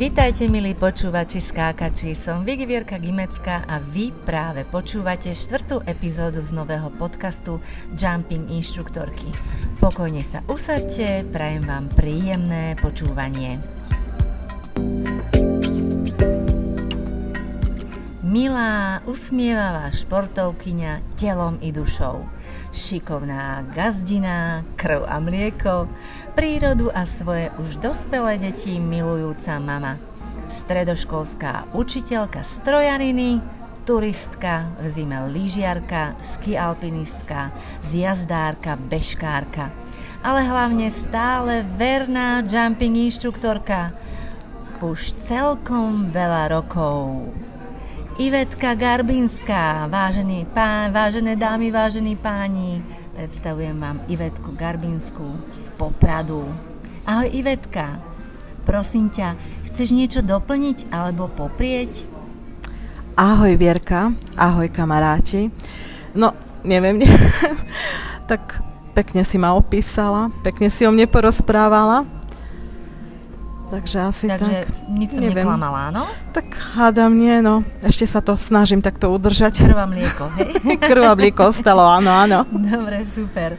Vítajte milí počúvači skákači, som Vigi Gimecka a vy práve počúvate štvrtú epizódu z nového podcastu Jumping Inštruktorky. Pokojne sa usadte, prajem vám príjemné počúvanie. Milá, usmievavá športovkyňa telom i dušou. Šikovná gazdina, krv a mlieko, prírodu a svoje už dospelé deti milujúca mama. Stredoškolská učiteľka strojariny, turistka, v zime lyžiarka, skialpinistka, zjazdárka, bežkárka. Ale hlavne stále verná jumping inštruktorka. Už celkom veľa rokov. Ivetka Garbinská, vážený pán, vážené dámy, vážení páni, predstavujem vám Ivetku Garbinskú z Popradu. Ahoj Ivetka, prosím ťa, chceš niečo doplniť alebo poprieť? Ahoj Vierka, ahoj kamaráti. No, neviem, tak pekne si ma opísala, pekne si o mne porozprávala. Takže asi Takže tak. nič som neviem. neklamala, áno? Tak hádam nie, no. Ešte sa to snažím takto udržať. Krv a mlieko, hej? Krv a mlieko ostalo, áno, áno. Dobre, super.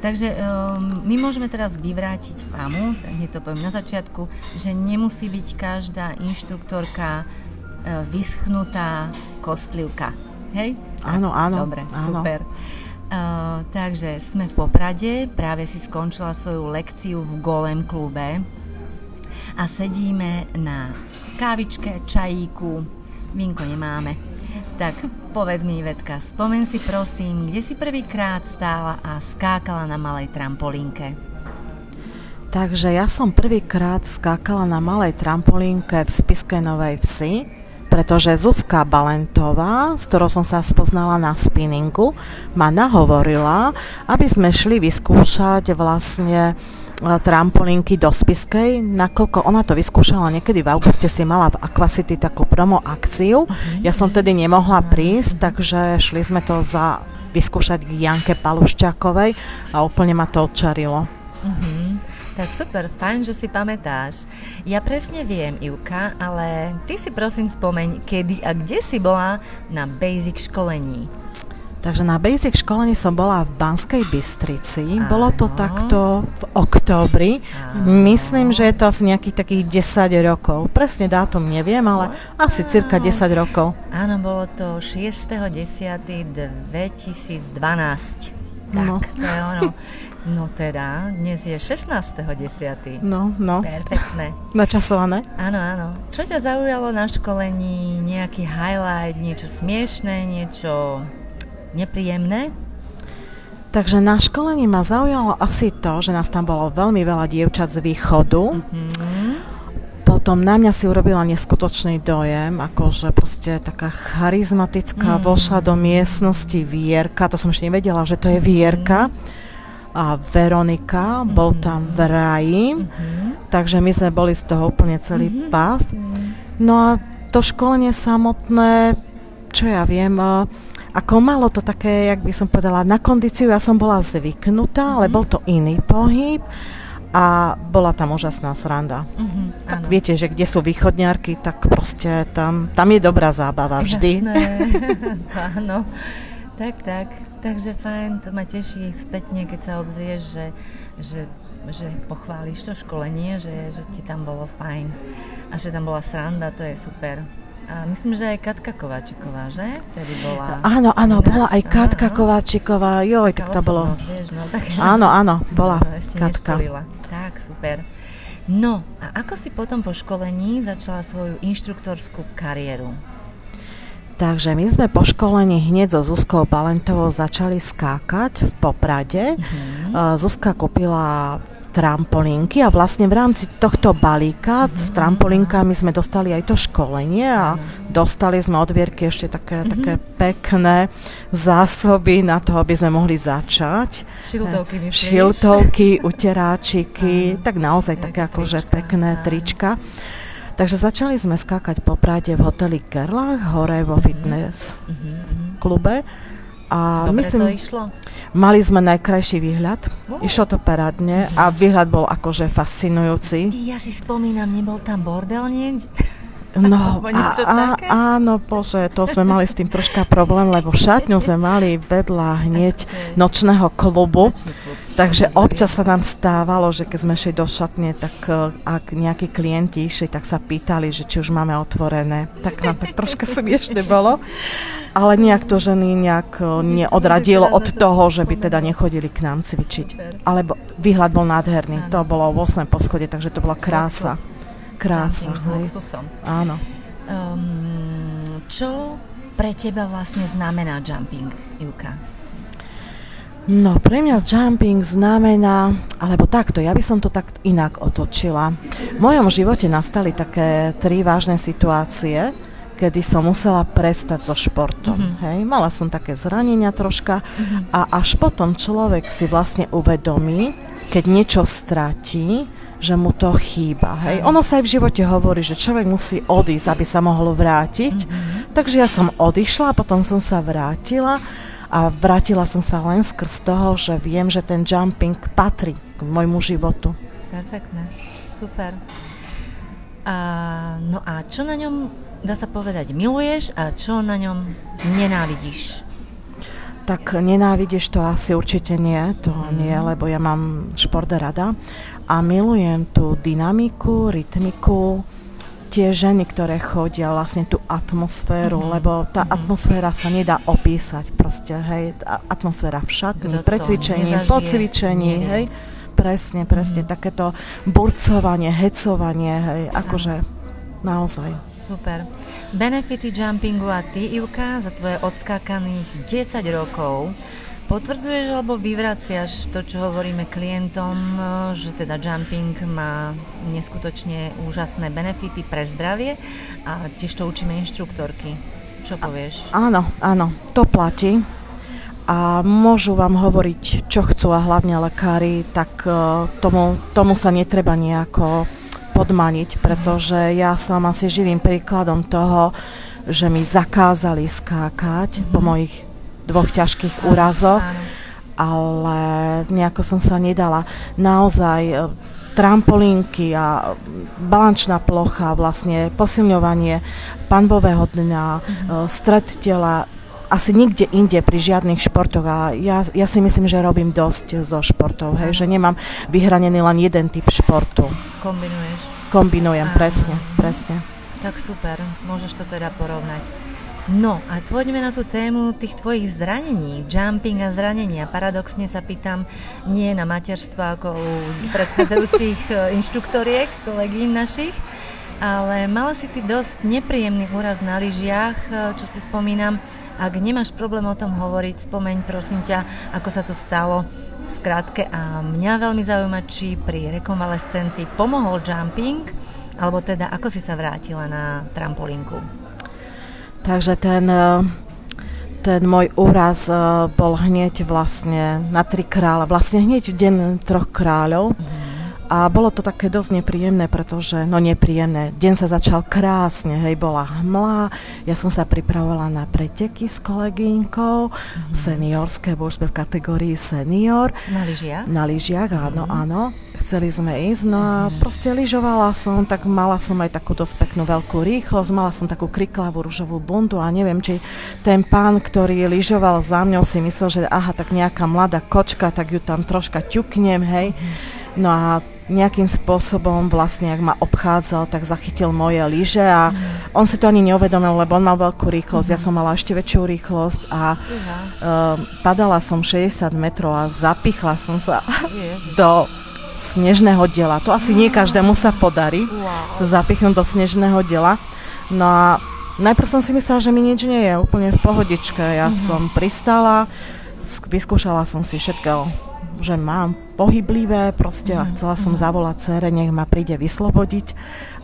Takže um, my môžeme teraz vyvrátiť famu, hneď to poviem na začiatku, že nemusí byť každá inštruktorka uh, vyschnutá kostlivka. Hej? Áno, áno. Dobre, áno. super. Uh, takže sme v Poprade, práve si skončila svoju lekciu v Golem klube a sedíme na kávičke, čajíku, vínko nemáme. Tak povedz mi, Vetka, spomen si prosím, kde si prvýkrát stála a skákala na malej trampolínke. Takže ja som prvýkrát skákala na malej trampolínke v Spiskej Novej Vsi, pretože Zuzka Balentová, s ktorou som sa spoznala na spinningu, ma nahovorila, aby sme šli vyskúšať vlastne e, trampolínky do Spiskej, nakoľko ona to vyskúšala niekedy v auguste, si mala v Aquacity takú promo akciu. Ja som tedy nemohla prísť, takže šli sme to za vyskúšať k Janke Paluščákovej a úplne ma to odčarilo. Mhm. Tak super, fajn, že si pamätáš. Ja presne viem, Ivka, ale ty si prosím spomeň, kedy a kde si bola na basic školení. Takže na basic školení som bola v Banskej Bystrici. Bolo to Áno. takto v októbri. Áno. Myslím, že je to asi nejakých takých 10 rokov. Presne dátum neviem, ale asi cirka 10 rokov. Áno, bolo to 6.10.2012. Tak, No. to je ono. No teda, dnes je 16.10. No, no, Perfektné. načasované. Áno, áno. Čo ťa zaujalo na školení? Nejaký highlight, niečo smiešné, niečo nepríjemné? Takže na školení ma zaujalo asi to, že nás tam bolo veľmi veľa dievčat z východu. Mhm. Potom na mňa si urobila neskutočný dojem, akože proste taká charizmatická, Mm. vošla do miestnosti Vierka, to som ešte nevedela, že to je Vierka. A Veronika, bol tam v raji, Mhm. takže my sme boli z toho úplne celý Mhm. pav. No a to školenie samotné, čo ja viem, ako malo to také, jak by som povedala, na kondíciu ja som bola zvyknutá, ale Mhm. bol to iný pohyb a bola tam úžasná sranda. Mhm, Tak áno. viete, že kde sú východňarky, tak proste tam, tam je dobrá zábava vždy. Jasné, áno. Tak, tak. Takže fajn, to ma teší spätne, keď sa obzrieš, že, že, že pochváliš to školenie, že, že ti tam bolo fajn a že tam bola sranda, to je super. A myslím, že aj Katka Kováčiková, že? Vtedy bola. Áno, áno, bola aj Katka áno. Kováčiková, joj, tak to bolo... Vieš, no, tak... Áno, áno, bola No, ešte Katka. neškolila. Tak, super. No, a ako si potom po školení začala svoju inštruktorskú kariéru? Takže my sme po školení hneď so Zuzkou Balentovou začali skákať v Poprade. Mhm. Uh, Zuzka kúpila trampolínky a vlastne v rámci tohto balíka s trampolínkami sme dostali aj to školenie a dostali sme od Vierky ešte také, také pekné zásoby na to, aby sme mohli začať. Šiltovky myslíš? Šiltovky, uteráčiky, tak naozaj Aj také akože trička, pekné trička. Takže začali sme skákať po Prade v hoteli Gerlach, hore vo fitness Mhm, mhm. klube. A Dobre myslím, to išlo? Mali sme najkrajší výhľad, uh. išlo to parádne a výhľad bol akože fascinujúci. Ja si spomínam, nebol tam bordel niekde? No, a, a, áno, bože, to sme mali s tým troška problém, lebo šatňu sme mali vedľa hneď nočného klubu, takže občas sa nám stávalo, že keď sme šli do šatne, tak e, ak nejakí klienti išli, tak sa pýtali, že či už máme otvorené. Tak nám tak troška smiešne bolo. Ale nejak to ženy nejak e, neodradilo od toho, že by teda nechodili k nám cvičiť. Alebo výhľad bol nádherný. To bolo v 8. poschode, takže to bola krása krása. Hej. Áno. Um, čo pre teba vlastne znamená jumping, Juka? No, pre mňa jumping znamená, alebo takto, ja by som to tak inak otočila. V mojom živote nastali také tri vážne situácie, kedy som musela prestať so športom. Mm-hmm. Hej, mala som také zranenia troška mm-hmm. a až potom človek si vlastne uvedomí, keď niečo stratí, že mu to chýba. Hej. Ono sa aj v živote hovorí, že človek musí odísť, aby sa mohol vrátiť. Mm-hmm. Takže ja som odišla, potom som sa vrátila a vrátila som sa len skrz toho, že viem, že ten jumping patrí k môjmu životu. Perfektné, super. A, no a čo na ňom, dá sa povedať, miluješ a čo na ňom nenávidíš? Tak nenávidíš to asi určite nie, to mm. nie, lebo ja mám šport rada a milujem tú dynamiku, rytmiku, tie ženy, ktoré chodia, vlastne tú atmosféru, mm-hmm. lebo tá mm-hmm. atmosféra sa nedá opísať proste, hej, atmosféra v šatni, pred cvičením, po cvičení, hej, presne, presne, mm-hmm. takéto burcovanie, hecovanie, hej, akože naozaj. Super. Benefity jumpingu a ty, Ivka, za tvoje odskákaných 10 rokov, Potvrdzuješ alebo vyvraciaš to, čo hovoríme klientom, že teda jumping má neskutočne úžasné benefity pre zdravie a tiež to učíme inštruktorky. Čo povieš? A, áno, áno, to platí a môžu vám hovoriť, čo chcú a hlavne lekári, tak uh, tomu, tomu sa netreba nejako podmaniť, pretože ja som asi živým príkladom toho, že mi zakázali skákať po mojich dvoch ťažkých úrazoch, ale nejako som sa nedala. Naozaj e, trampolínky a balančná plocha, vlastne posilňovanie panvového dňa, mm-hmm. stred tela, asi nikde inde pri žiadnych športoch a ja, ja si myslím, že robím dosť zo športov, hej, že nemám vyhranený len jeden typ športu. Kombinuješ? Kombinujem, Aha. presne, presne. Tak super, môžeš to teda porovnať. No a poďme na tú tému tých tvojich zranení, jumping a zranenia. Paradoxne sa pýtam nie na materstvo ako u predchádzajúcich e, inštruktoriek, kolegín našich, ale mala si ty dosť nepríjemný úraz na lyžiach, e, čo si spomínam. Ak nemáš problém o tom hovoriť, spomeň prosím ťa, ako sa to stalo v skratke a mňa veľmi zaujíma, či pri rekonvalescencii pomohol jumping, alebo teda ako si sa vrátila na trampolínku. Takže ten, e, ten môj úraz e, bol hneď vlastne na tri kráľa, vlastne hneď v deň troch kráľov. A bolo to také dosť nepríjemné, pretože, no nepríjemné, deň sa začal krásne, hej, bola hmla, ja som sa pripravovala na preteky s kolegynkou, mm-hmm. seniorské, bo už sme v kategórii senior. Na lyžiach? Na lyžiach, áno, mm-hmm. áno. Chceli sme ísť, no a mm-hmm. proste lyžovala som, tak mala som aj takú dosť peknú veľkú rýchlosť, mala som takú kriklavú rúžovú bundu a neviem, či ten pán, ktorý lyžoval za mňou, si myslel, že aha, tak nejaká mladá kočka, tak ju tam troška ťuknem, hej. Mm-hmm. No a nejakým spôsobom vlastne, ak ma obchádzal, tak zachytil moje lyže a mm. on si to ani neuvedomil, lebo on mal veľkú rýchlosť, mm. ja som mala ešte väčšiu rýchlosť a uh, padala som 60 metrov a zapichla som sa do snežného diela. To asi nie každému sa podarí wow. sa zapichnúť do snežného diela. No a najprv som si myslela, že mi nič nie je, úplne v pohodičke. Ja mm-hmm. som pristala, vyskúšala som si všetko že mám pohyblivé proste a mhm, chcela som mhm. zavolať cére, nech ma príde vyslobodiť,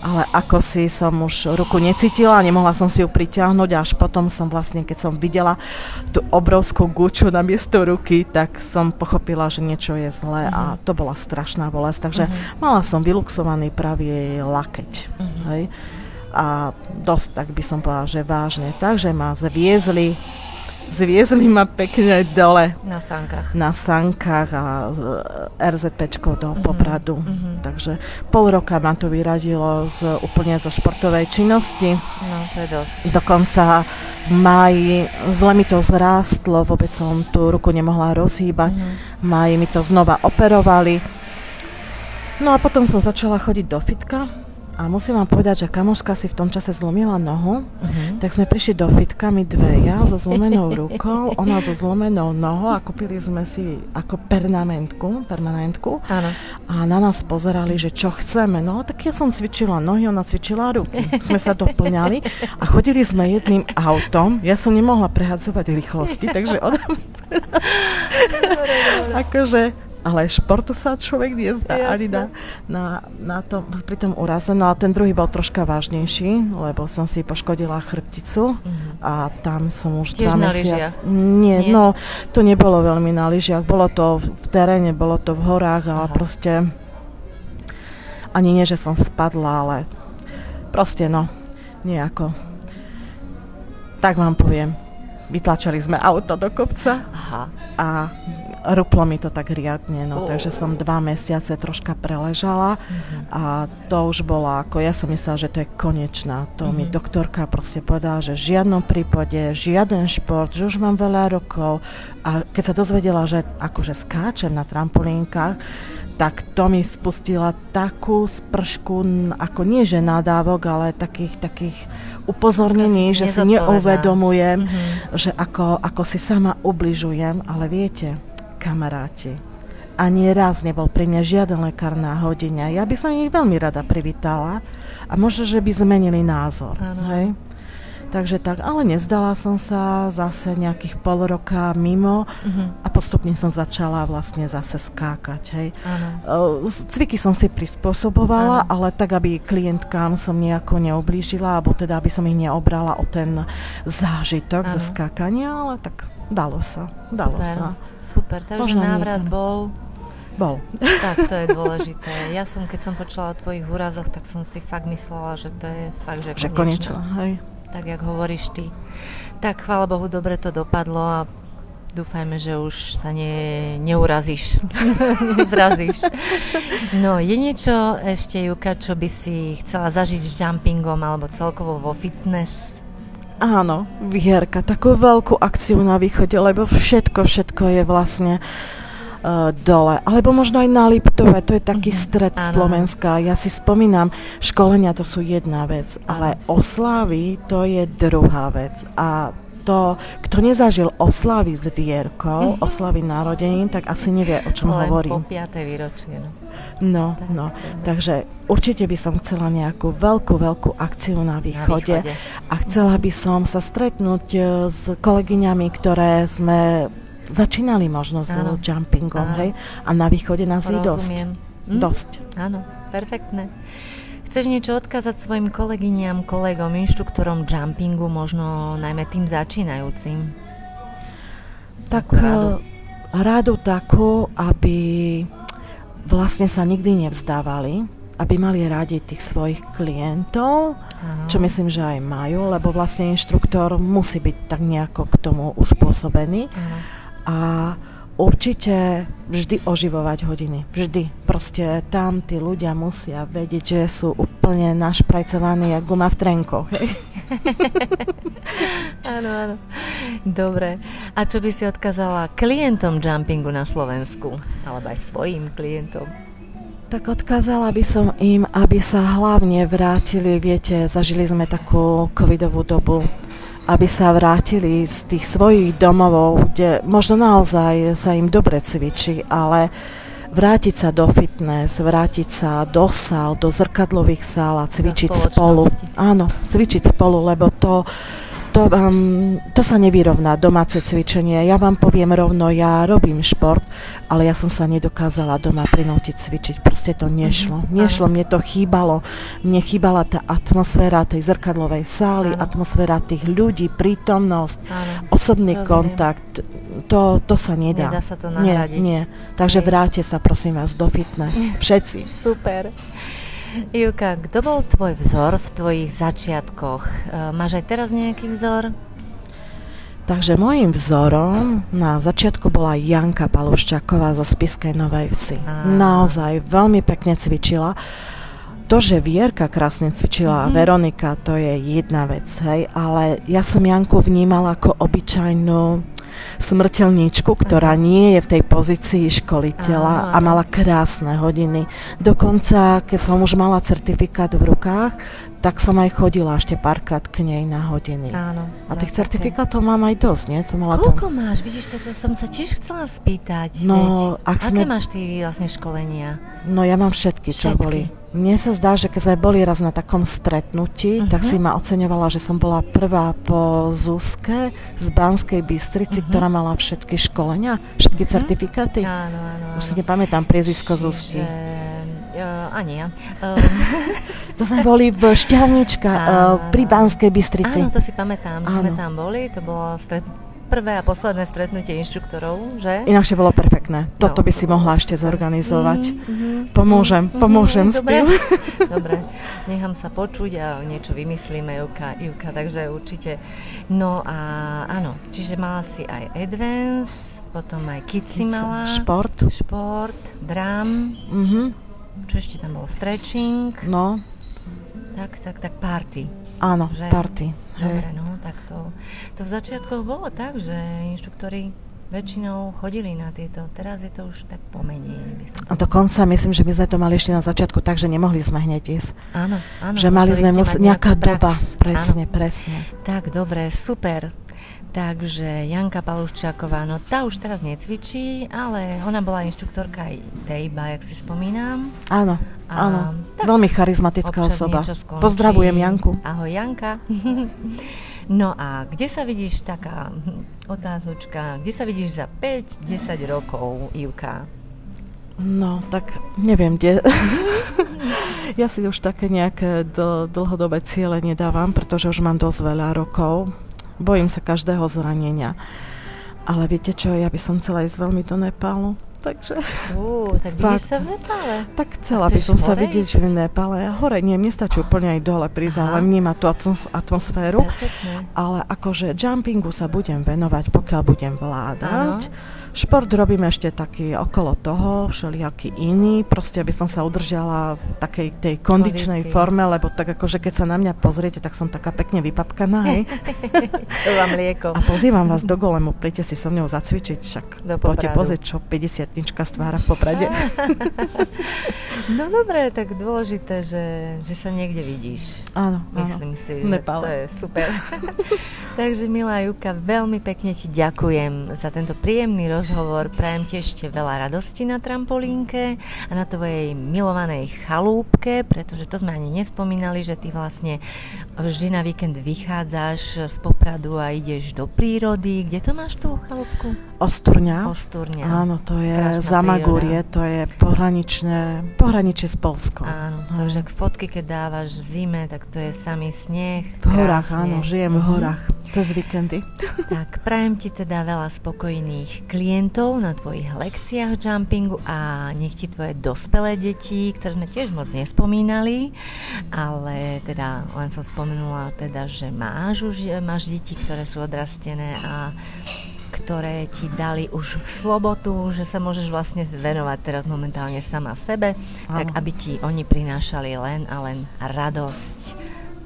ale ako si som už ruku necítila, nemohla som si ju priťahnuť a až potom som vlastne, keď som videla tú obrovskú guču na miesto ruky, tak som pochopila, že niečo je zlé a mhm. to bola strašná bolesť, takže uh-huh. mala som vyluxovaný pravý lakeť. Uh-huh. Hej? A dosť, tak by som povedala, že vážne. Takže ma zviezli zviezli ma pekne dole. Na sankách. Na sankách a RZPčkou do uh-huh. Popradu. Uh-huh. Takže pol roka ma to vyradilo z, úplne zo športovej činnosti. No, to je dosť. Dokonca v máji zle mi to zrástlo, vôbec som tú ruku nemohla rozhýbať. V máji mi to znova operovali. No a potom som začala chodiť do fitka a musím vám povedať, že kamoška si v tom čase zlomila nohu, uh-huh. tak sme prišli do fitka, my dve, ja so zlomenou rukou, ona so zlomenou nohou a kúpili sme si ako permanentku, permanentku Áno. a na nás pozerali, že čo chceme. No tak ja som cvičila nohy, ona cvičila ruky. Sme sa doplňali a chodili sme jedným autom. Ja som nemohla prehadzovať rýchlosti, takže ona mi akože ale športu sa človek nezdá ani na, na, na tom, pri tom úraze. No a ten druhý bol troška vážnejší, lebo som si poškodila chrbticu mm-hmm. a tam som už Tiež dva mesiac... Nie, Nie, no to nebolo veľmi na lyžiach, bolo to v teréne, bolo to v horách, ale Aha. proste ani nie, že som spadla, ale proste no, nejako. Tak vám poviem. Vytlačili sme auto do kopca Aha. a ruplo mi to tak riadne, no, oh. takže som dva mesiace troška preležala uh-huh. a to už bolo ako, ja som myslela, že to je konečná. To uh-huh. mi mhm. doktorka proste povedala, že žiadnom prípade, žiaden šport, že už mám veľa rokov a keď sa dozvedela, že akože skáčem na trampolínkach, tak to mi spustila takú spršku, ako nie že nadávok, ale takých, takých upozornení, že si neuvedomujem, mm-hmm. že ako, ako si sama ubližujem, ale viete, kamaráti. Ani raz nebol pri mne žiaden lekár na hodine. Ja by som ich veľmi rada privítala a možno, že by zmenili názor. Hej? Takže tak, ale nezdala som sa zase nejakých pol roka mimo uh-huh. a postupne som začala vlastne zase skákať. Hej. Uh, cviky som si prispôsobovala, ano. ale tak, aby klientkám som nejako neublížila, alebo teda, aby som ich neobrala o ten zážitok ano. zo skákania, ale tak dalo sa, dalo Super. sa super, takže Možno návrat nie, bol... Bol. Tak, to je dôležité. Ja som, keď som počula o tvojich úrazoch, tak som si fakt myslela, že to je fakt, že, že konečné. hej. Tak, jak hovoríš ty. Tak, chvála Bohu, dobre to dopadlo a dúfajme, že už sa ne, neurazíš. Nezrazíš. No, je niečo ešte, Juka, čo by si chcela zažiť s jumpingom alebo celkovo vo fitness Áno, výherka, takú veľkú akciu na východe, lebo všetko, všetko je vlastne uh, dole. Alebo možno aj na Liptove, to je taký mm-hmm. stred ano. Slovenska. Ja si spomínam, školenia to sú jedna vec, ale oslavy to je druhá vec. A kto, kto nezažil oslavy s Vierkou, mm-hmm. oslavy narodenín, tak asi nevie, o čom Len hovorím. po 5. výročie. No. No, tak, no. Takže určite by som chcela nejakú veľkú, veľkú akciu na východe, na východe. a chcela by som sa stretnúť e, s kolegyňami, ktoré sme začínali možno s Áno. jumpingom, Áno. hej, a na východe nás je dosť. Hm? Dosť. Áno, perfektné. Chceš niečo odkázať svojim kolegyňam, kolegom, inštruktorom jumpingu, možno najmä tým začínajúcim? Tak rádu? Eh, rádu takú, aby vlastne sa nikdy nevzdávali, aby mali radi tých svojich klientov, ano. čo myslím, že aj majú, lebo vlastne inštruktor musí byť tak nejako k tomu uspôsobený. Ano. A Určite vždy oživovať hodiny. Vždy. Proste tam tí ľudia musia vedieť, že sú úplne našprajcovaní, ako guma v trenkoch. áno, áno. Dobre. A čo by si odkázala klientom jumpingu na Slovensku? Alebo aj svojim klientom? Tak odkázala by som im, aby sa hlavne vrátili, viete, zažili sme takú covidovú dobu, aby sa vrátili z tých svojich domovov, kde možno naozaj sa im dobre cvičí, ale vrátiť sa do fitness, vrátiť sa do sál, do zrkadlových sál a cvičiť spolu. Áno, cvičiť spolu, lebo to to, um, to sa nevyrovná, domáce cvičenie. Ja vám poviem rovno, ja robím šport, ale ja som sa nedokázala doma prinútiť cvičiť. Proste to nešlo. Mm-hmm. Nešlo, mne to chýbalo. Mne chýbala tá atmosféra tej zrkadlovej sály, Áno. atmosféra tých ľudí, prítomnosť, Áno. osobný Rozumiem. kontakt. To, to sa nedá. Nedá sa to nahradiť. Nie, nie. Takže vráte sa prosím vás do fitness. Všetci. Super. Juka, kto bol tvoj vzor v tvojich začiatkoch? E, máš aj teraz nejaký vzor? Takže môjim vzorom na začiatku bola Janka Paluščáková zo Spiskej Novej Vsi. Naozaj veľmi pekne cvičila. To, že Vierka krásne cvičila a Mhm. Veronika, to je jedna vec, hej, ale ja som Janku vnímala ako obyčajnú smrteľníčku, ktorá nie je v tej pozícii školiteľa a mala krásne hodiny. Dokonca, keď som už mala certifikát v rukách, tak som aj chodila ešte párkrát k nej na hodiny. Áno. A na tých také. certifikátov mám aj dosť, nie? Som mala tam... Koľko máš? Vidíš, toto som sa tiež chcela spýtať. No, veď. ak Aké sme- máš ty vlastne školenia? No ja mám všetky, čo Všetky. boli. Mne sa zdá, že keď sme boli raz na takom stretnutí, Mhm. tak si ma oceňovala, že som bola prvá po Zuzke z Banskej Bystrici, Mhm. ktorá mala všetky školenia, všetky Mhm. certifikáty. Áno, áno, áno. Už si nepamätám priezvisko Zuzky. Uh, ani ja. Uh, To sme boli v Šťavnička uh, pri. Banskej Bystrici. áno, to si pamätám, že sme tam boli. To bolo stret... prvé a posledné stretnutie inštruktorov, že? Inakšie bolo perfektné. Toto No, by si mohla ešte zorganizovať. Mhm, mhm, Pomôžem, mhm, pomôžem s dobre. tým. Dobre, nechám sa počuť a niečo vymyslíme, Ivka, Ivka, takže určite. No a áno, čiže mala si aj Advance, potom aj Kids si mala. Šport. Šport, drum, Mhm. čo ešte tam bolo? Stretching, No, tak, tak, tak, party. áno, Že? party. Dobre, no, tak to, to v začiatkoch bolo tak, že inštruktori väčšinou chodili na tieto, teraz je to už tak pomenej, by som A dokonca myslím, že my sme to mali ešte na začiatku tak, že nemohli sme hneď ísť. Áno, áno. že mali sme mus- nejaká doba. Presne, Áno. presne. Tak, dobre, super. Takže Janka Paluščáková, no tá už teraz necvičí, ale ona bola inštruktorka aj Tejba, jak si spomínam. Áno, A áno. tak Veľmi charizmatická osoba. Pozdravujem Janku. Ahoj Janka. No a kde sa vidíš, taká otázočka, kde sa vidíš za 5-10 rokov, Ivka? No, tak neviem, kde... ja si už také nejaké dl- dlhodobé ciele nedávam, pretože už mám dosť veľa rokov. Bojím sa každého zranenia. Ale viete čo, ja by som chcela ísť veľmi do Nepálu. Takže Ú, tak Fakt. vidíš sa v Nepále? tak chcela by som sa vidieť v Nepále. Hore nie, mne stačí úplne aj dole prísť, Aha. ale vnímať tú atmos- atmosféru. Perfektne. Ale akože jumpingu sa budem venovať, pokiaľ budem vládať. Šport robím ešte taký okolo toho, všelijaký iný, proste aby som sa udržala v takej tej kondičnej Kondícii. forme, lebo tak akože keď sa na mňa pozriete, tak som taká pekne vypapkaná, hej. To vám mlieko. A pozývam vás do golemu, príďte si so mnou zacvičiť, však Do poďte pozrieť, čo 50 stvára v Poprade. No dobre, tak dôležité, že, že sa niekde vidíš. Áno, áno. Myslím si, V že to je super. Takže milá Júka, veľmi pekne ti ďakujem za tento príjemný rozhovor. Prajem ti ešte veľa radosti na trampolínke a na tvojej milovanej chalúbke, pretože to sme ani nespomínali, že ty vlastne vždy na víkend vychádzaš z Popradu a ideš do prírody. Kde to máš tú chalúbku? Osturňa. Osturňa. Áno, to je za Magúrie, to je pohraničné, pohraničie s Polskom. Áno, takže ak fotky, keď dávaš v zime, tak to je samý sneh. V horách, krásne. áno, žijem v horách cez víkendy. Tak prajem ti teda veľa spokojných klientov na tvojich lekciách jumpingu a nech ti tvoje dospelé deti, ktoré sme tiež moc nespomínali, ale teda len som spomenula teda, že máš už máš deti, ktoré sú odrastené a ktoré ti dali už slobotu, že sa môžeš vlastne venovať teraz momentálne sama sebe, tak Áno. aby ti oni prinášali len a len radosť.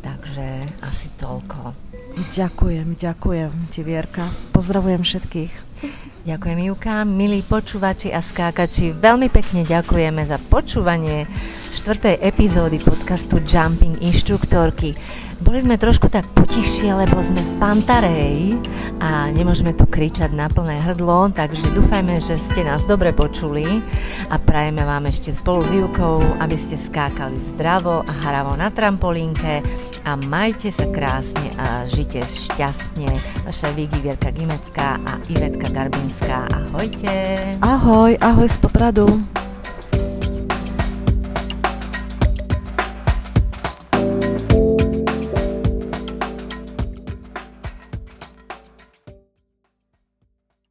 Takže asi toľko. Ďakujem, ďakujem ti, Vierka. Pozdravujem všetkých. Ďakujem Ivka, milí počúvači a skákači, veľmi pekne ďakujeme za počúvanie štvrtej epizódy podcastu Jumping inštruktorky. Boli sme trošku tak potichšie, lebo sme v Pantarej a nemôžeme tu kričať na plné hrdlo, takže dúfajme, že ste nás dobre počuli a prajeme vám ešte spolu s Ivkou, aby ste skákali zdravo a hravo na trampolínke a majte sa krásne a žite šťastne. Vaša Vigi Vierka Gimecká a Ivetka Garbinská. Ahojte! Ahoj, ahoj z Popradu.